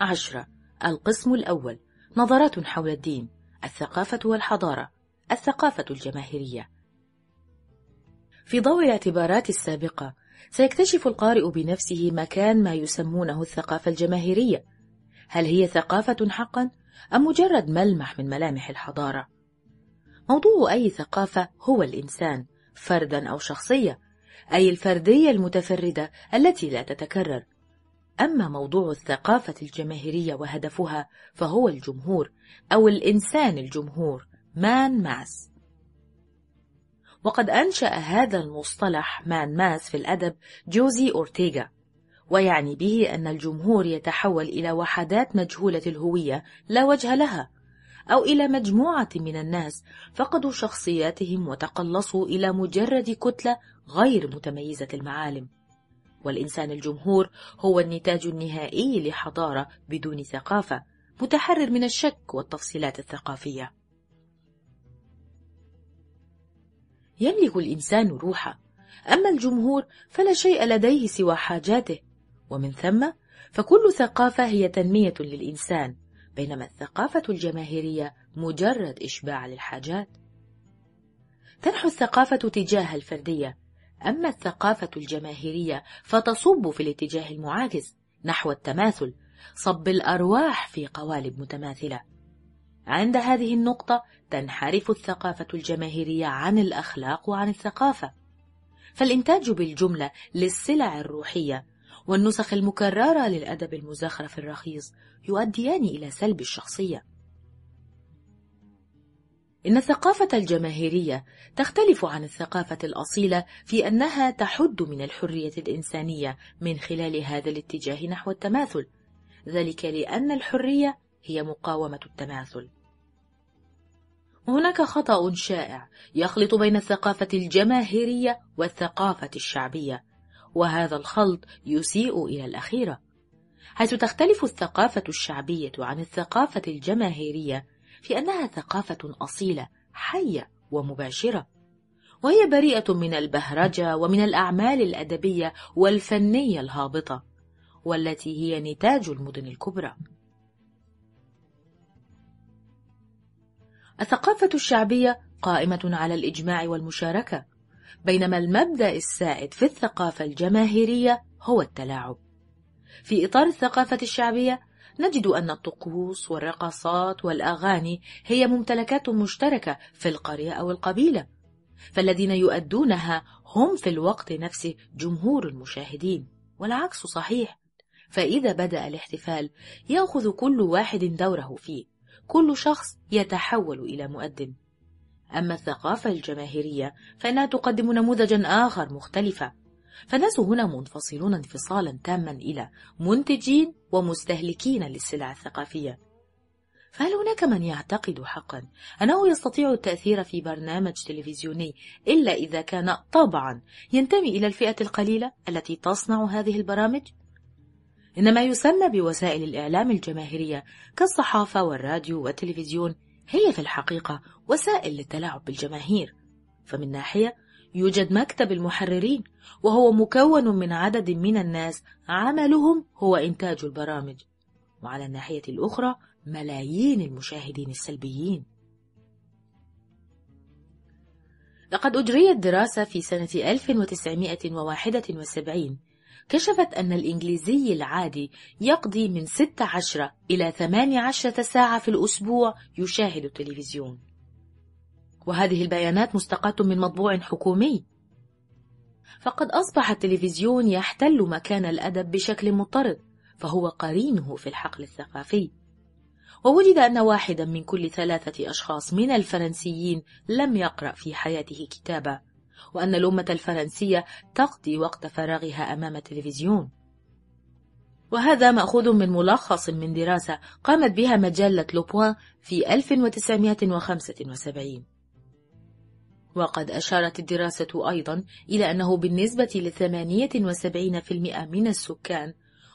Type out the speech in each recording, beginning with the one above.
عشرة. القسم الأول. نظرات حول الدين. الثقافة والحضارة. الثقافة الجماهيرية. في ضوء الاعتبارات السابقة سيكتشف القارئ بنفسه مكان ما يسمونه الثقافة الجماهيرية. هل هي ثقافة حقا أم مجرد ملمح من ملامح الحضارة؟ موضوع أي ثقافة هو الإنسان فردا أو شخصية أي الفردية المتفردة التي لا تتكرر. أما موضوع الثقافة الجماهيرية وهدفها فهو الجمهور أو الإنسان الجمهور man mass. وقد أنشأ هذا المصطلح man mass في الأدب جوزي أورتيغا ويعني به أن الجمهور يتحول إلى وحدات مجهولة الهوية لا وجه لها أو إلى مجموعة من الناس فقدوا شخصياتهم وتقلصوا إلى مجرد كتلة غير متميزة المعالم. والإنسان الجمهور هو النتاج النهائي لحضارة بدون ثقافة متحرر من الشك والتفصيلات الثقافية. يملك الإنسان روحا أما الجمهور فلا شيء لديه سوى حاجاته. ومن ثم فكل ثقافة هي تنمية للإنسان بينما الثقافة الجماهيرية مجرد إشباع للحاجات. تنحو الثقافة تجاه الفردية. أما الثقافة الجماهيرية فتصب في الاتجاه المعاكس نحو التماثل صب الأرواح في قوالب متماثلة. عند هذه النقطة تنحرف الثقافة الجماهيرية عن الأخلاق وعن الثقافة. فالإنتاج بالجملة للسلع الروحية والنسخ المكررة للأدب المزخرف الرخيص يؤديان إلى سلب الشخصية. إن الثقافة الجماهيرية تختلف عن الثقافة الأصيلة في أنها تحد من الحرية الإنسانية من خلال هذا الاتجاه نحو التماثل ذلك لأن الحرية هي مقاومة التماثل. هناك خطأ شائع يخلط بين الثقافة الجماهيرية والثقافة الشعبية وهذا الخلط يسيء إلى الأخيرة. حيث تختلف الثقافة الشعبية عن الثقافة الجماهيرية في أنها ثقافة أصيلة حية ومباشرة. وهي بريئة من البهرجة ومن الأعمال الأدبية والفنية الهابطة والتي هي نتاج المدن الكبرى. الثقافة الشعبية قائمة على الإجماع والمشاركة بينما المبدأ السائد في الثقافة الجماهيرية هو التلاعب. في إطار الثقافة الشعبية نجد أن الطقوس والرقصات والأغاني هي ممتلكات مشتركة في القرية أو القبيلة فالذين يؤدونها هم في الوقت نفسه جمهور المشاهدين والعكس صحيح. فإذا بدأ الاحتفال يأخذ كل واحد دوره فيه كل شخص يتحول إلى مؤذن أما الثقافة الجماهيرية فإنها تقدم نموذجا آخر مختلفا فالناس هنا منفصلون انفصالا تاما إلى منتجين ومستهلكين للسلع الثقافية فهل هناك من يعتقد حقا أنه يستطيع التأثير في برنامج تلفزيوني إلا إذا كان طبعا ينتمي إلى الفئة القليلة التي تصنع هذه البرامج؟ إن ما يسمى بوسائل الإعلام الجماهيرية كالصحافة والراديو والتلفزيون هي في الحقيقة وسائل للتلاعب بالجماهير فمن ناحية يوجد مكتب المحررين وهو مكون من عدد من الناس. عملهم هو إنتاج البرامج. وعلى الناحية الأخرى ملايين المشاهدين السلبيين. لقد أجريت دراسة في سنة 1971 كشفت أن الإنجليزي العادي يقضي من 16 إلى 18 ساعة في الأسبوع يشاهد التلفزيون. وهذه البيانات مستقاة من مطبوع حكومي. فقد أصبح التلفزيون يحتل مكان الأدب بشكل مضطرد فهو قرينه في الحقل الثقافي. ووجد أن واحدا من كل ثلاثة أشخاص من الفرنسيين لم يقرأ في حياته كتابا وأن الأمة الفرنسية تقضي وقت فراغها أمام التلفزيون. وهذا مأخوذ من ملخص من دراسة قامت بها مجلة لوبوان في 1975 وقد أشارت الدراسة أيضا إلى أنه بالنسبة لثمانية وسبعين في المئة من السكان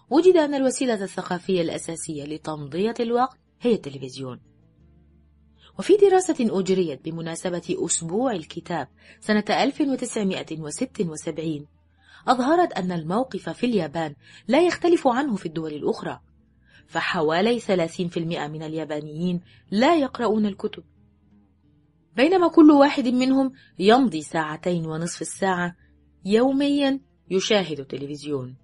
وجد أن الوسيلة الثقافية الأساسية لتمضية الوقت هي التلفزيون. وفي دراسة أجريت بمناسبة أسبوع الكتاب سنة 1976 أظهرت أن الموقف في اليابان لا يختلف عنه في الدول الأخرى فحوالي 30% من اليابانيين لا يقرؤون الكتب. بينما كل واحد منهم يمضي ساعتين ونصف الساعة يوميا يشاهد التلفزيون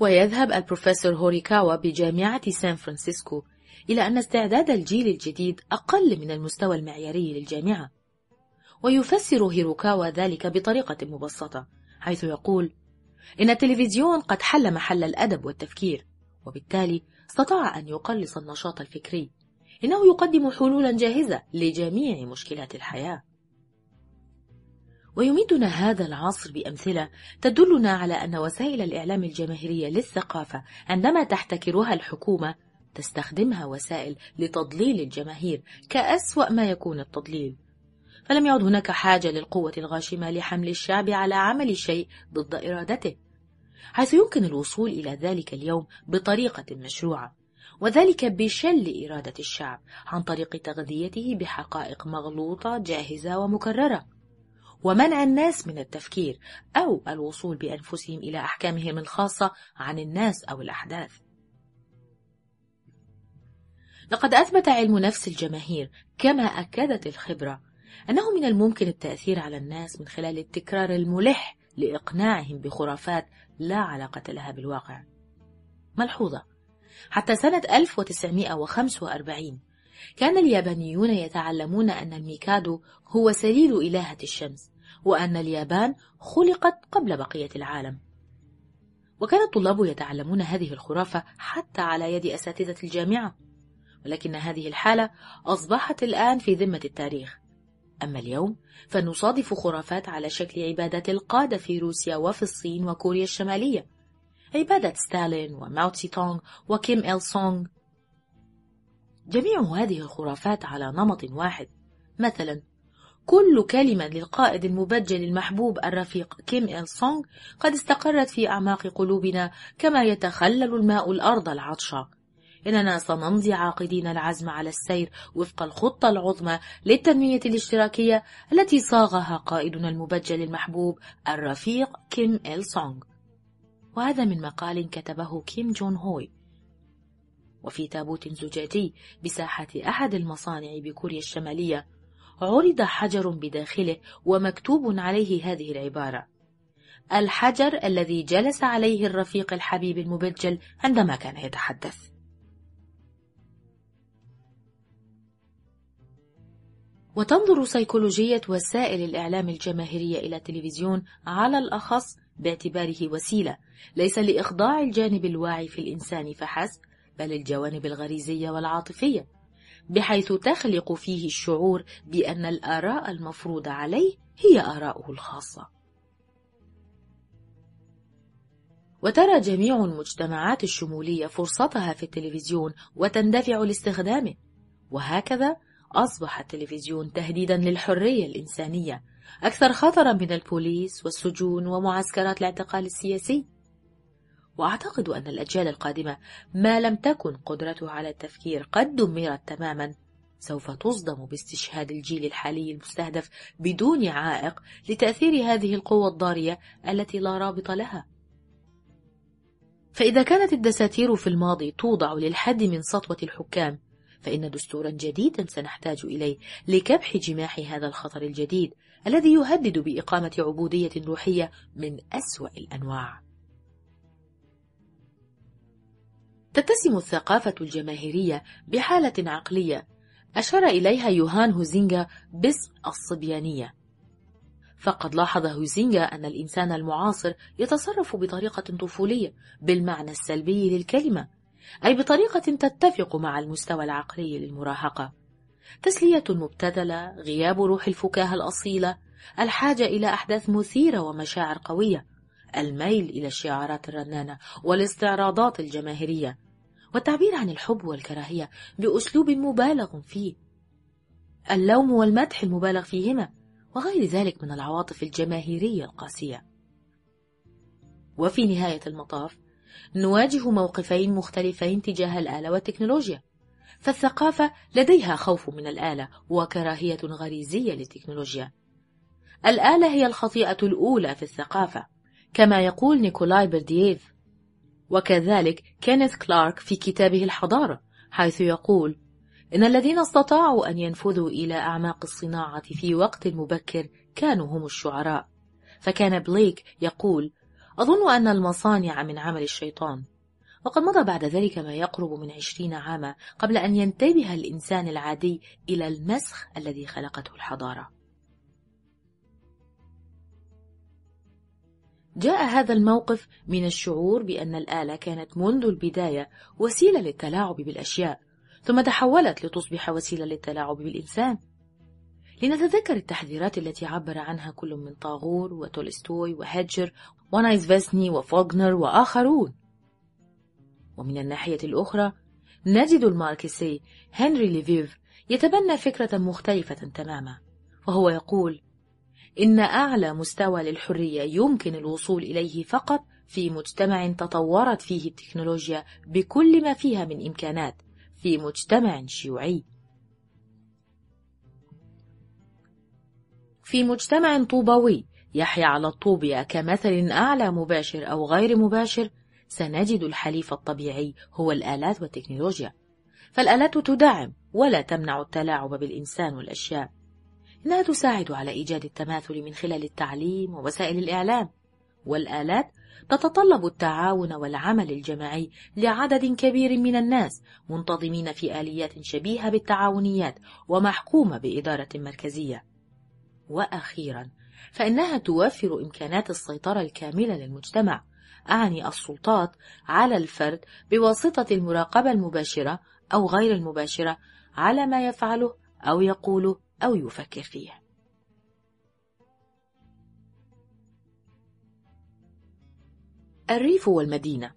ويذهب البروفيسور هوريكاوا بجامعة سان فرانسيسكو إلى أن استعداد الجيل الجديد أقل من المستوى المعياري للجامعة. ويفسر هيروكاوا ذلك بطريقة مبسطة حيث يقول إن التلفزيون قد حل محل الأدب والتفكير وبالتالي استطاع أن يقلص النشاط الفكري إنه يقدم حلولا جاهزة لجميع مشكلات الحياة. ويمدنا هذا العصر بأمثلة تدلنا على أن وسائل الإعلام الجماهيرية للثقافة عندما تحتكرها الحكومة تستخدمها وسائل لتضليل الجماهير كأسوأ ما يكون التضليل. فلم يعد هناك حاجة للقوة الغاشمة لحمل الشعب على عمل شيء ضد إرادته حيث يمكن الوصول إلى ذلك اليوم بطريقة مشروعة. وذلك بشل إرادة الشعب عن طريق تغذيته بحقائق مغلوطة جاهزة ومكررة ومنع الناس من التفكير أو الوصول بأنفسهم إلى أحكامهم الخاصة عن الناس أو الأحداث. لقد أثبت علم نفس الجماهير كما أكدت الخبرة أنه من الممكن التأثير على الناس من خلال التكرار الملح لإقناعهم بخرافات لا علاقة لها بالواقع. ملحوظة. حتى سنة 1945 كان اليابانيون يتعلمون أن الميكادو هو سليل إلهة الشمس وأن اليابان خلقت قبل بقية العالم. وكان الطلاب يتعلمون هذه الخرافة حتى على يد أساتذة الجامعة. ولكن هذه الحالة أصبحت الآن في ذمة التاريخ. أما اليوم فنصادف خرافات على شكل عبادة القادة في روسيا وفي الصين وكوريا الشمالية. عبادة ستالين وماو تسي تونغ وكيم إل سونغ. جميع هذه الخرافات على نمط واحد. مثلا كل كلمة للقائد المبجل المحبوب الرفيق كيم إل سونغ قد استقرت في أعماق قلوبنا كما يتخلل الماء الأرض العطشة. إننا سنمضي عاقدين العزم على السير وفق الخطة العظمى للتنمية الاشتراكية التي صاغها قائدنا المبجل المحبوب الرفيق كيم إل سونغ. وهذا من مقال كتبه كيم جون هوي وفي تابوت زجاجي بساحة أحد المصانع بكوريا الشمالية عرض حجر بداخله ومكتوب عليه هذه العبارة. الحجر الذي جلس عليه الرفيق الحبيب المبجل عندما كان يتحدث. وتنظر سيكولوجية وسائل الإعلام الجماهيرية إلى التلفزيون على الأخص باعتباره وسيلة. ليس لإخضاع الجانب الواعي في الإنسان فحسب بل الجوانب الغريزية والعاطفية بحيث تخلق فيه الشعور بأن الآراء المفروضة عليه هي آراؤه الخاصة. وترى جميع المجتمعات الشمولية فرصتها في التلفزيون وتندفع لاستخدامه. وهكذا أصبح التلفزيون تهديدا للحرية الإنسانية أكثر خطرا من البوليس والسجون ومعسكرات الاعتقال السياسي. وأعتقد أن الأجيال القادمة ما لم تكن قدرتها على التفكير قد دمرت تماما. سوف تصدم باستشهاد الجيل الحالي المستهدف بدون عائق لتأثير هذه القوة الضارية التي لا رابط لها. فإذا كانت الدساتير في الماضي توضع للحد من سطوة الحكام فإن دستورا جديدا سنحتاج إليه لكبح جماح هذا الخطر الجديد. الذي يهدد بإقامة عبودية روحية من أسوأ الأنواع. تتسم الثقافة الجماهيرية بحالة عقلية أشار إليها يوهان هوزينغا باسم الصبيانية. فقد لاحظ هوزينغا أن الإنسان المعاصر يتصرف بطريقة طفولية بالمعنى السلبي للكلمة أي بطريقة تتفق مع المستوى العقلي للمراهقة تسلية مبتذلة غياب روح الفكاهة الأصيلة الحاجة إلى أحداث مثيرة ومشاعر قوية الميل إلى الشعارات الرنانة والاستعراضات الجماهيرية والتعبير عن الحب والكراهية بأسلوب مبالغ فيه اللوم والمدح المبالغ فيهما وغير ذلك من العواطف الجماهيرية القاسية. وفي نهاية المطاف نواجه موقفين مختلفين تجاه الآلة والتكنولوجيا. فالثقافة لديها خوف من الآلة وكراهية غريزية للتكنولوجيا. الآلة هي الخطيئة الأولى في الثقافة كما يقول نيكولاي بردييف وكذلك كينيث كلارك في كتابه الحضارة حيث يقول إن الذين استطاعوا أن ينفذوا إلى أعماق الصناعة في وقت مبكر كانوا هم الشعراء فكان بليك يقول أظن أن المصانع من عمل الشيطان وقد مضى بعد ذلك ما يقرب من عشرين عاما قبل أن ينتبه الإنسان العادي إلى المسخ الذي خلقته الحضارة. جاء هذا الموقف من الشعور بأن الآلة كانت منذ البداية وسيلة للتلاعب بالأشياء ثم تحولت لتصبح وسيلة للتلاعب بالإنسان. لنتذكر التحذيرات التي عبر عنها كل من طاغور وتولستوي وهيدجر ونايزفيسني وفوغنر وآخرون. ومن الناحية الأخرى نجد الماركسي هنري ليفيف يتبنى فكرة مختلفة تماما وهو يقول إن أعلى مستوى للحرية يمكن الوصول إليه فقط في مجتمع تطورت فيه التكنولوجيا بكل ما فيها من إمكانات في مجتمع شيوعي في مجتمع طوبوي يحيا على الطوبية كمثل أعلى مباشر أو غير مباشر سنجد الحليف الطبيعي هو الآلات والتكنولوجيا. فالآلات تدعم ولا تمنع التلاعب بالإنسان والأشياء. إنها تساعد على إيجاد التماثل من خلال التعليم ووسائل الإعلام. والآلات تتطلب التعاون والعمل الجماعي لعدد كبير من الناس منتظمين في آليات شبيهة بالتعاونيات ومحكومة بإدارة مركزية. وأخيرا فإنها توفر إمكانات السيطرة الكاملة للمجتمع. أعني السلطات على الفرد بواسطة المراقبة المباشرة أو غير المباشرة على ما يفعله أو يقوله أو يفكر فيه. الريف والمدينة.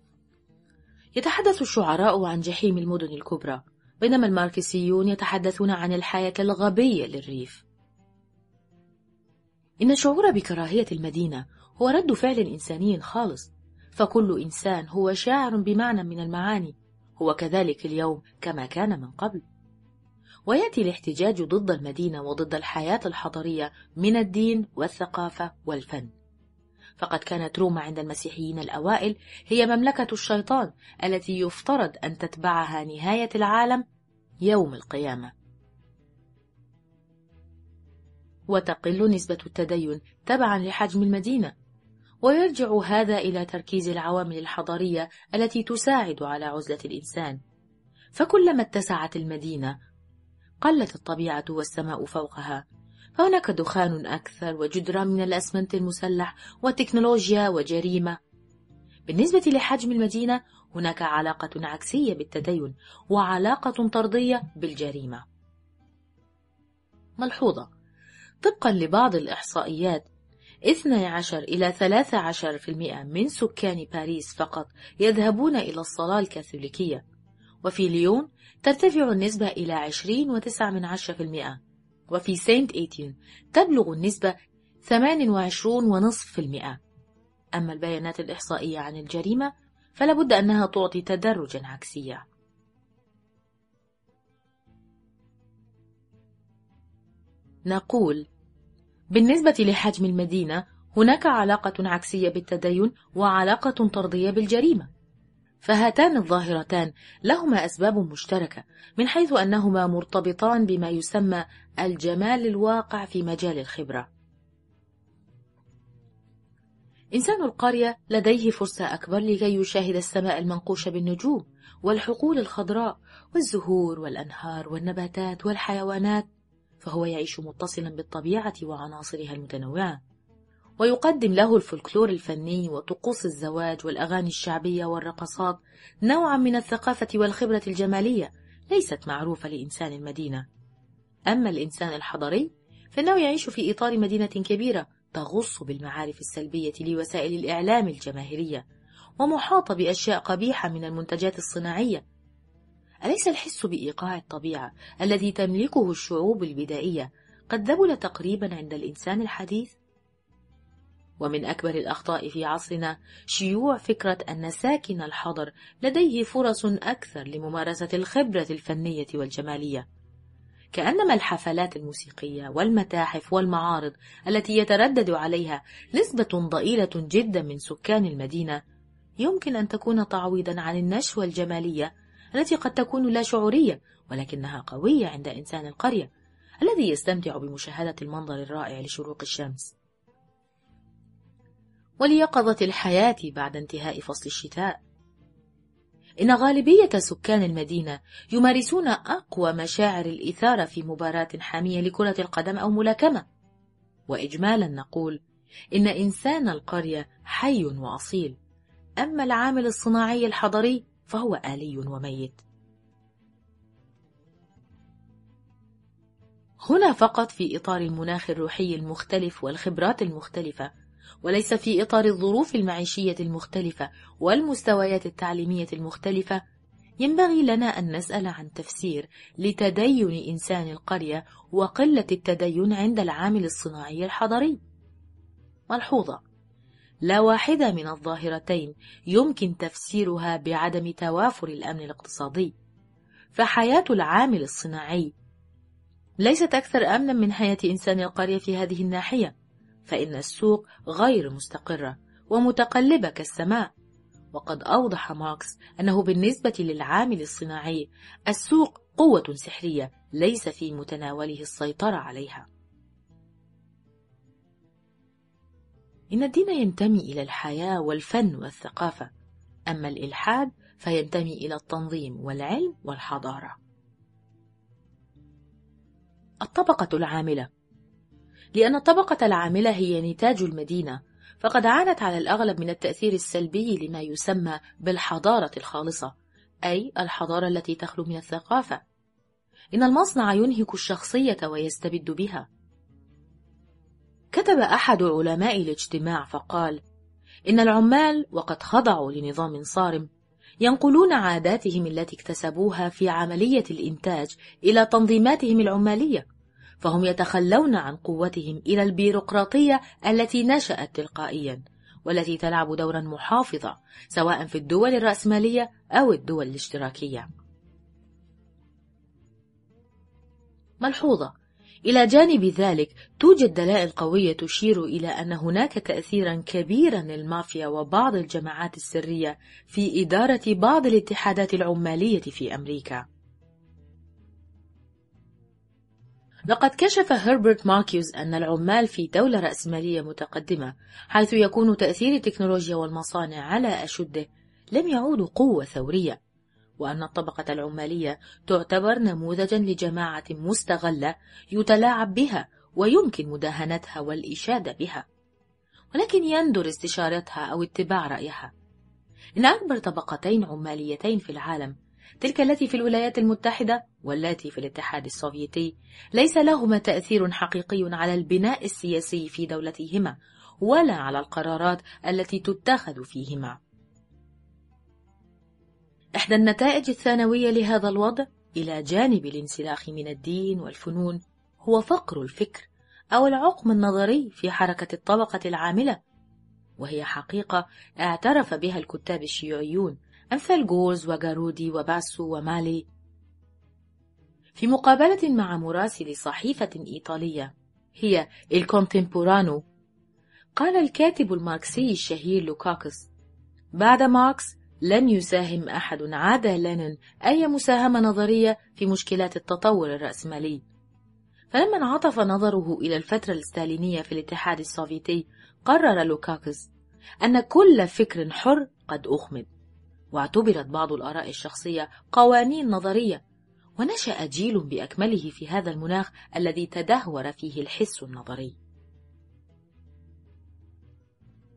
يتحدث الشعراء عن جحيم المدن الكبرى بينما الماركسيون يتحدثون عن الحياة الغبية للريف. إن الشعور بكراهية المدينة هو رد فعل إنساني خالص. فكل إنسان هو شاعر بمعنى من المعاني هو كذلك اليوم كما كان من قبل. ويأتي الاحتجاج ضد المدينة وضد الحياة الحضرية من الدين والثقافة والفن. فقد كانت روما عند المسيحيين الأوائل هي مملكة الشيطان التي يفترض أن تتبعها نهاية العالم يوم القيامة. وتقل نسبة التدين تبعا لحجم المدينة. ويرجع هذا إلى تركيز العوامل الحضارية التي تساعد على عزلة الإنسان. فكلما اتسعت المدينة قلت الطبيعة والسماء فوقها فهناك دخان أكثر وجدران من الأسمنت المسلح وتكنولوجيا وجريمة. بالنسبة لحجم المدينة هناك علاقة عكسية بالتدين وعلاقة طردية بالجريمة. ملحوظة. طبقا لبعض الإحصائيات 12 إلى 13% من سكان باريس فقط يذهبون إلى الصلاة الكاثوليكية. وفي ليون ترتفع النسبة إلى 20.9% وفي سينت إيتين تبلغ النسبة 28.5% أما البيانات الإحصائية عن الجريمة فلا بد أنها تعطي تدرجا عكسيا نقول بالنسبة لحجم المدينة هناك علاقة عكسية بالتدين وعلاقة طردية بالجريمة. فهاتان الظاهرتان لهما أسباب مشتركة من حيث أنهما مرتبطان بما يسمى الجمال الواقع في مجال الخبرة. إنسان القرية لديه فرصة أكبر لكي يشاهد السماء المنقوشة بالنجوم والحقول الخضراء والزهور والأنهار والنباتات والحيوانات. فهو يعيش متصلا بالطبيعة وعناصرها المتنوعة. ويقدم له الفولكلور الفني وطقوس الزواج والأغاني الشعبية والرقصات نوعا من الثقافة والخبرة الجمالية ليست معروفة لإنسان المدينة. أما الإنسان الحضري فإنه يعيش في إطار مدينة كبيرة تغص بالمعارف السلبية لوسائل الإعلام الجماهيرية ومحاطة بأشياء قبيحة من المنتجات الصناعية أليس الحس بإيقاع الطبيعة الذي تملكه الشعوب البدائية قد ذبل تقريبا عند الإنسان الحديث؟ ومن أكبر الأخطاء في عصرنا شيوع فكرة أن ساكن الحضر لديه فرص أكثر لممارسة الخبرة الفنية والجمالية كأنما الحفلات الموسيقية والمتاحف والمعارض التي يتردد عليها نسبة ضئيلة جدا من سكان المدينة يمكن أن تكون تعويضا عن النشوة الجمالية التي قد تكون لا شعورية ولكنها قوية عند إنسان القرية الذي يستمتع بمشاهدة المنظر الرائع لشروق الشمس. وليقظة الحياة بعد انتهاء فصل الشتاء. إن غالبية سكان المدينة يمارسون أقوى مشاعر الإثارة في مباراة حامية لكرة القدم أو ملاكمة. وإجمالا نقول إن إنسان القرية حي وأصيل. أما العامل الصناعي الحضري فهو آلي وميت. هنا فقط في إطار المناخ الروحي المختلف والخبرات المختلفة وليس في إطار الظروف المعيشية المختلفة والمستويات التعليمية المختلفة. ينبغي لنا أن نسأل عن تفسير لتدين إنسان القرية وقلة التدين عند العامل الصناعي الحضري. ملحوظة: لا واحدة من الظاهرتين يمكن تفسيرها بعدم توافر الأمن الاقتصادي، فحياة العامل الصناعي. ليست أكثر أمنا من حياة إنسان القرية في هذه الناحية، فإن السوق غير مستقرة ومتقلبة كالسماء. وقد أوضح ماركس أنه بالنسبة للعامل الصناعي السوق قوة سحرية ليس في متناوله السيطرة عليها. إن الدين ينتمي إلى الحياة والفن والثقافة. أما الإلحاد فينتمي إلى التنظيم والعلم والحضارة. الطبقة العاملة. لأن الطبقة العاملة هي نتاج المدينة فقد عانت على الأغلب من التأثير السلبي لما يسمى بالحضارة الخالصة أي الحضارة التي تخلو من الثقافة. إن المصنع ينهك الشخصية ويستبد بها. كتب أحد علماء الاجتماع فقال إن العمال وقد خضعوا لنظام صارم ينقلون عاداتهم التي اكتسبوها في عملية الإنتاج إلى تنظيماتهم العمالية فهم يتخلون عن قوتهم إلى البيروقراطية التي نشأت تلقائيا والتي تلعب دورا محافظا سواء في الدول الرأسمالية أو الدول الاشتراكية. ملحوظة. إلى جانب ذلك توجد دلائل قوية تشير إلى أن هناك تأثيرا كبيرا للمافيا وبعض الجماعات السرية في إدارة بعض الاتحادات العمالية في أمريكا. لقد كشف هربرت ماركيوز أن العمال في دولة رأسمالية متقدمة حيث يكون تأثير التكنولوجيا والمصانع على أشده لم يعودوا قوة ثورية. وأن الطبقة العمالية تعتبر نموذجا لجماعة مستغلة يتلاعب بها ويمكن مداهنتها والإشادة بها ولكن يندر استشارتها أو اتباع رأيها إن أكبر طبقتين عماليتين في العالم تلك التي في الولايات المتحدة والتي في الاتحاد السوفيتي ليس لهما تأثير حقيقي على البناء السياسي في دولتهما ولا على القرارات التي تتخذ فيهما. إحدى النتائج الثانوية لهذا الوضع إلى جانب الانسلاخ من الدين والفنون هو فقر الفكر أو العقم النظري في حركة الطبقة العاملة، وهي حقيقة اعترف بها الكتاب الشيوعيون أمثال جولز وجارودي وباسو ومالي. في مقابلة مع مراسل صحيفة إيطالية هي الكونتمبورانو قال الكاتب الماركسي الشهير لوكاكس بعد ماركس لم يساهم أحد عدا لينين أي مساهمة نظرية في مشكلات التطور الرأسمالي. فلما انعطف نظره إلى الفترة الستالينية في الاتحاد السوفيتي قرر لوكاكس أن كل فكر حر قد أخمد. واعتبرت بعض الآراء الشخصية قوانين نظرية ونشأ جيل بأكمله في هذا المناخ الذي تدهور فيه الحس النظري.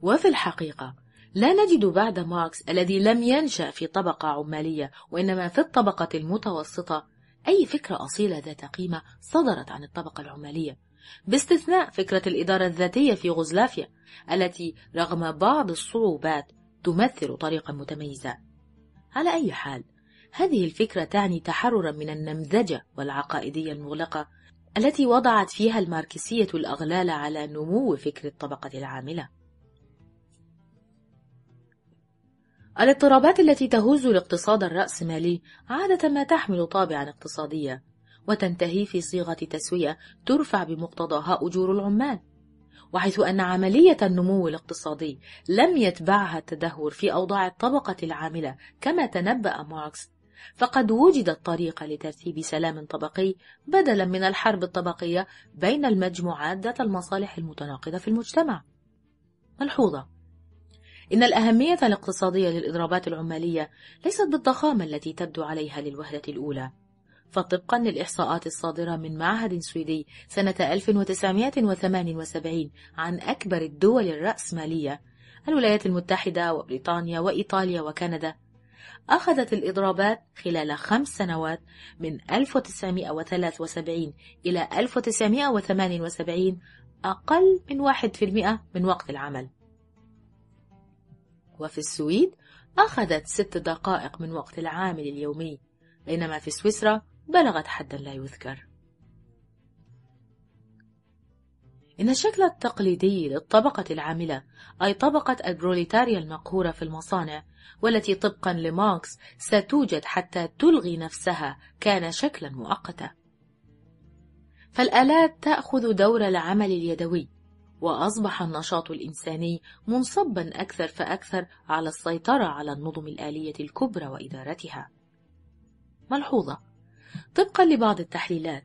وفي الحقيقة لا نجد بعد ماركس الذي لم ينشأ في طبقة عمالية وإنما في الطبقة المتوسطة. أي فكرة أصيلة ذات قيمة صدرت عن الطبقة العمالية؟ باستثناء فكرة الإدارة الذاتية في غوزلافيا التي رغم بعض الصعوبات تمثل طريقا متميزا. على أي حال هذه الفكرة تعني تحررا من النمذجة والعقائدية المغلقة التي وضعت فيها الماركسية الأغلال على نمو فكر الطبقة العاملة. الاضطرابات التي تهز الاقتصاد الرأسمالي عادة ما تحمل طابعا اقتصاديا وتنتهي في صيغة تسوية ترفع بمقتضاها أجور العمال. وحيث أن عملية النمو الاقتصادي لم يتبعها التدهور في أوضاع الطبقة العاملة كما تنبأ ماركس فقد وجدت طريقة لترتيب سلام طبقي بدلا من الحرب الطبقية بين المجموعات ذات المصالح المتناقضة في المجتمع. ملحوظة. إن الأهمية الاقتصادية للإضرابات العمالية ليست بالضخامة التي تبدو عليها للوهلة الأولى. فطبقا للإحصاءات الصادرة من معهد سويدي سنة 1978 عن أكبر الدول الرأسمالية الولايات المتحدة وبريطانيا وإيطاليا وكندا. أخذت الإضرابات خلال خمس سنوات من 1973 إلى 1978 أقل من 1% من وقت العمل. وفي السويد أخذت ست دقائق من وقت العامل اليومي بينما في سويسرا بلغت حدا لا يذكر. إن الشكل التقليدي للطبقة العاملة أي طبقة البروليتاريا المقهورة في المصانع والتي طبقا لماركس ستوجد حتى تلغي نفسها كان شكلا مؤقتا. فالآلات تأخذ دور العمل اليدوي وأصبح النشاط الإنساني منصبا أكثر فأكثر على السيطرة على النظم الآلية الكبرى وإدارتها. ملحوظة. طبقا لبعض التحليلات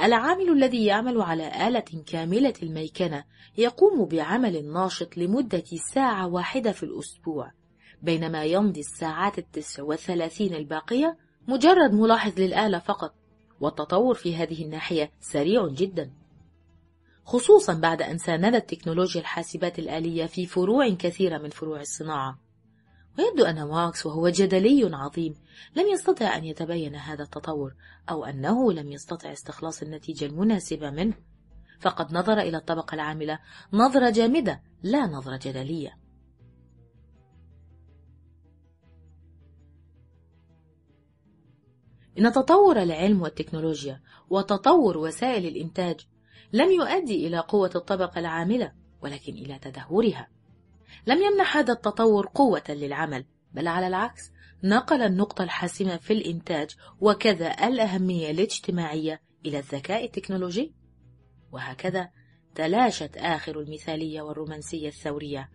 العامل الذي يعمل على آلة كاملة الميكنة يقوم بعمل ناشط لمدة ساعة واحدة في الأسبوع بينما يمضي الساعات التسع والثلاثين الباقية مجرد ملاحظ للآلة فقط والتطور في هذه الناحية سريع جدا. خصوصا بعد أن ساندت تكنولوجيا الحاسبات الآلية في فروع كثيرة من فروع الصناعة. ويبدو أن ماركس وهو جدلي عظيم لم يستطع أن يتبين هذا التطور أو أنه لم يستطع استخلاص النتيجة المناسبة منه. فقد نظر إلى الطبقة العاملة نظرة جامدة لا نظرة جدلية. إن تطور العلم والتكنولوجيا وتطور وسائل الإنتاج لم يؤدي إلى قوة الطبقة العاملة ولكن إلى تدهورها. لم يمنح هذا التطور قوة للعمل بل على العكس نقل النقطة الحاسمة في الإنتاج وكذا الأهمية الاجتماعية إلى الذكاء التكنولوجي. وهكذا تلاشت آخر المثالية والرومانسية الثورية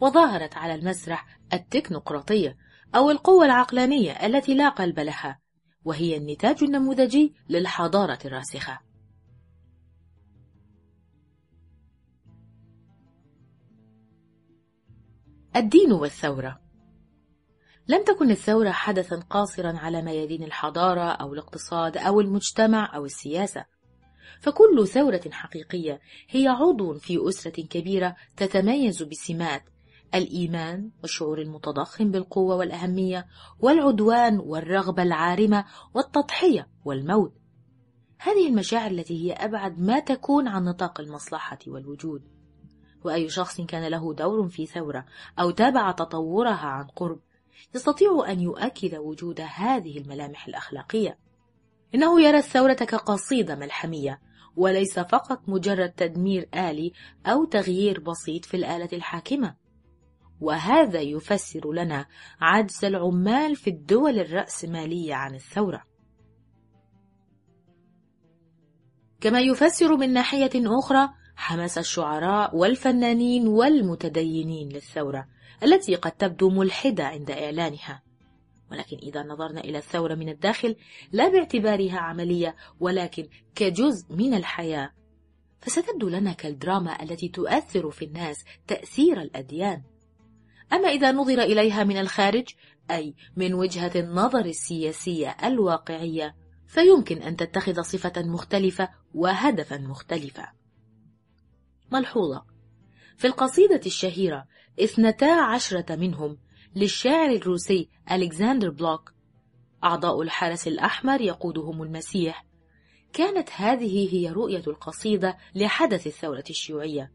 وظهرت على المسرح التكنوقراطية أو القوة العقلانية التي لا قلب لها وهي النتاج النموذجي للحضارة الراسخة. الدين والثورة. لم تكن الثورة حدثا قاصرا على ميادين الحضارة أو الاقتصاد أو المجتمع أو السياسة. فكل ثورة حقيقية هي عضو في أسرة كبيرة تتميز بسمات الإيمان والشعور المتضخم بالقوة والأهمية والعدوان والرغبة العارمة والتضحية والموت. هذه المشاعر التي هي أبعد ما تكون عن نطاق المصلحة والوجود. وأي شخص كان له دور في ثورة أو تابع تطورها عن قرب يستطيع أن يؤكد وجود هذه الملامح الأخلاقية. إنه يرى الثورة كقصيدة ملحمية وليس فقط مجرد تدمير آلي أو تغيير بسيط في الآلة الحاكمة. وهذا يفسر لنا عجز العمال في الدول الرأسمالية عن الثورة. كما يفسر من ناحية أخرى حماس الشعراء والفنانين والمتدينين للثورة التي قد تبدو ملحدة عند إعلانها. ولكن إذا نظرنا إلى الثورة من الداخل لا باعتبارها عملية ولكن كجزء من الحياة. فستبدو لنا كالدراما التي تؤثر في الناس تأثير الأديان. أما إذا نظر إليها من الخارج أي من وجهة النظر السياسية الواقعية فيمكن أن تتخذ صفة مختلفة وهدفا مختلفا. ملحوظة. في القصيدة الشهيرة اثنتا عشرة منهم للشاعر الروسي ألكسندر بلوك أعضاء الحرس الأحمر يقودهم المسيح. كانت هذه هي رؤية القصيدة لحدث الثورة الشيوعية.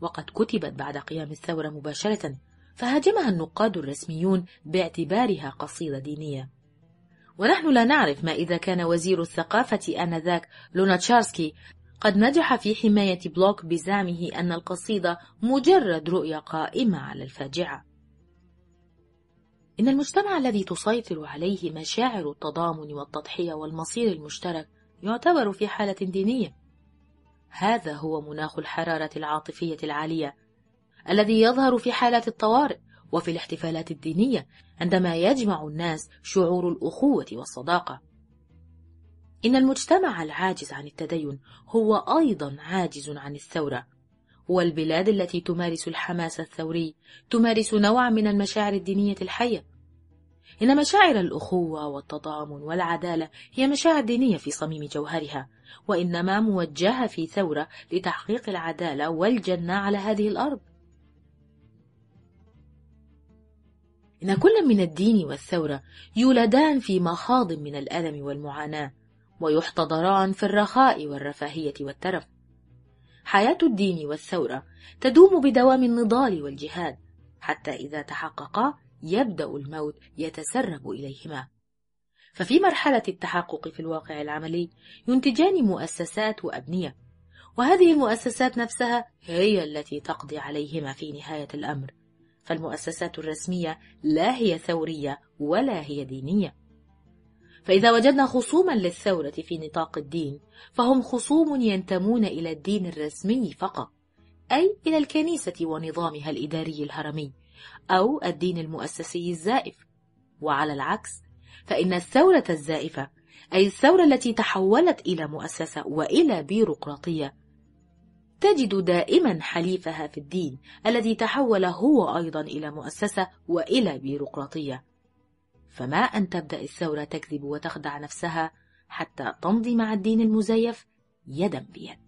وقد كتبت بعد قيام الثورة مباشرة فهاجمها النقاد الرسميون باعتبارها قصيدة دينية. ونحن لا نعرف ما إذا كان وزير الثقافة آنذاك لوناتشارسكي قد نجح في حماية بلوك بزعمه أن القصيدة مجرد رؤية قائمة على الفاجعة. إن المجتمع الذي تسيطر عليه مشاعر التضامن والتضحية والمصير المشترك يعتبر في حالة دينية. هذا هو مناخ الحرارة العاطفية العالية الذي يظهر في حالات الطوارئ وفي الاحتفالات الدينية عندما يجمع الناس شعور الأخوة والصداقة. إن المجتمع العاجز عن التدين هو أيضا عاجز عن الثورة، والبلاد التي تمارس الحماس الثوري تمارس نوعا من المشاعر الدينية الحية. إن مشاعر الأخوة والتضامن والعدالة هي مشاعر دينية في صميم جوهرها، وإنما موجهة في ثورة لتحقيق العدالة والجنة على هذه الأرض. إن كل من الدين والثورة يولدان في مخاض من الألم والمعاناة ويحتضران في الرخاء والرفاهية والترف. حياة الدين والثورة تدوم بدوام النضال والجهاد حتى إذا تحققا يبدأ الموت يتسرب إليهما. ففي مرحلة التحقق في الواقع العملي ينتجان مؤسسات وأبنية وهذه المؤسسات نفسها هي التي تقضي عليهما في نهاية الأمر. فالمؤسسات الرسمية لا هي ثورية ولا هي دينية. فإذا وجدنا خصوما للثورة في نطاق الدين فهم خصوم ينتمون إلى الدين الرسمي فقط أي إلى الكنيسة ونظامها الإداري الهرمي أو الدين المؤسسي الزائف. وعلى العكس فإن الثورة الزائفة أي الثورة التي تحولت إلى مؤسسة وإلى بيروقراطية تجد دائما حليفها في الدين الذي تحول هو أيضا إلى مؤسسة وإلى بيروقراطية. فما أن تبدأ الثورة تكذب وتخدع نفسها حتى تمضي مع الدين المزيف يدا بيد.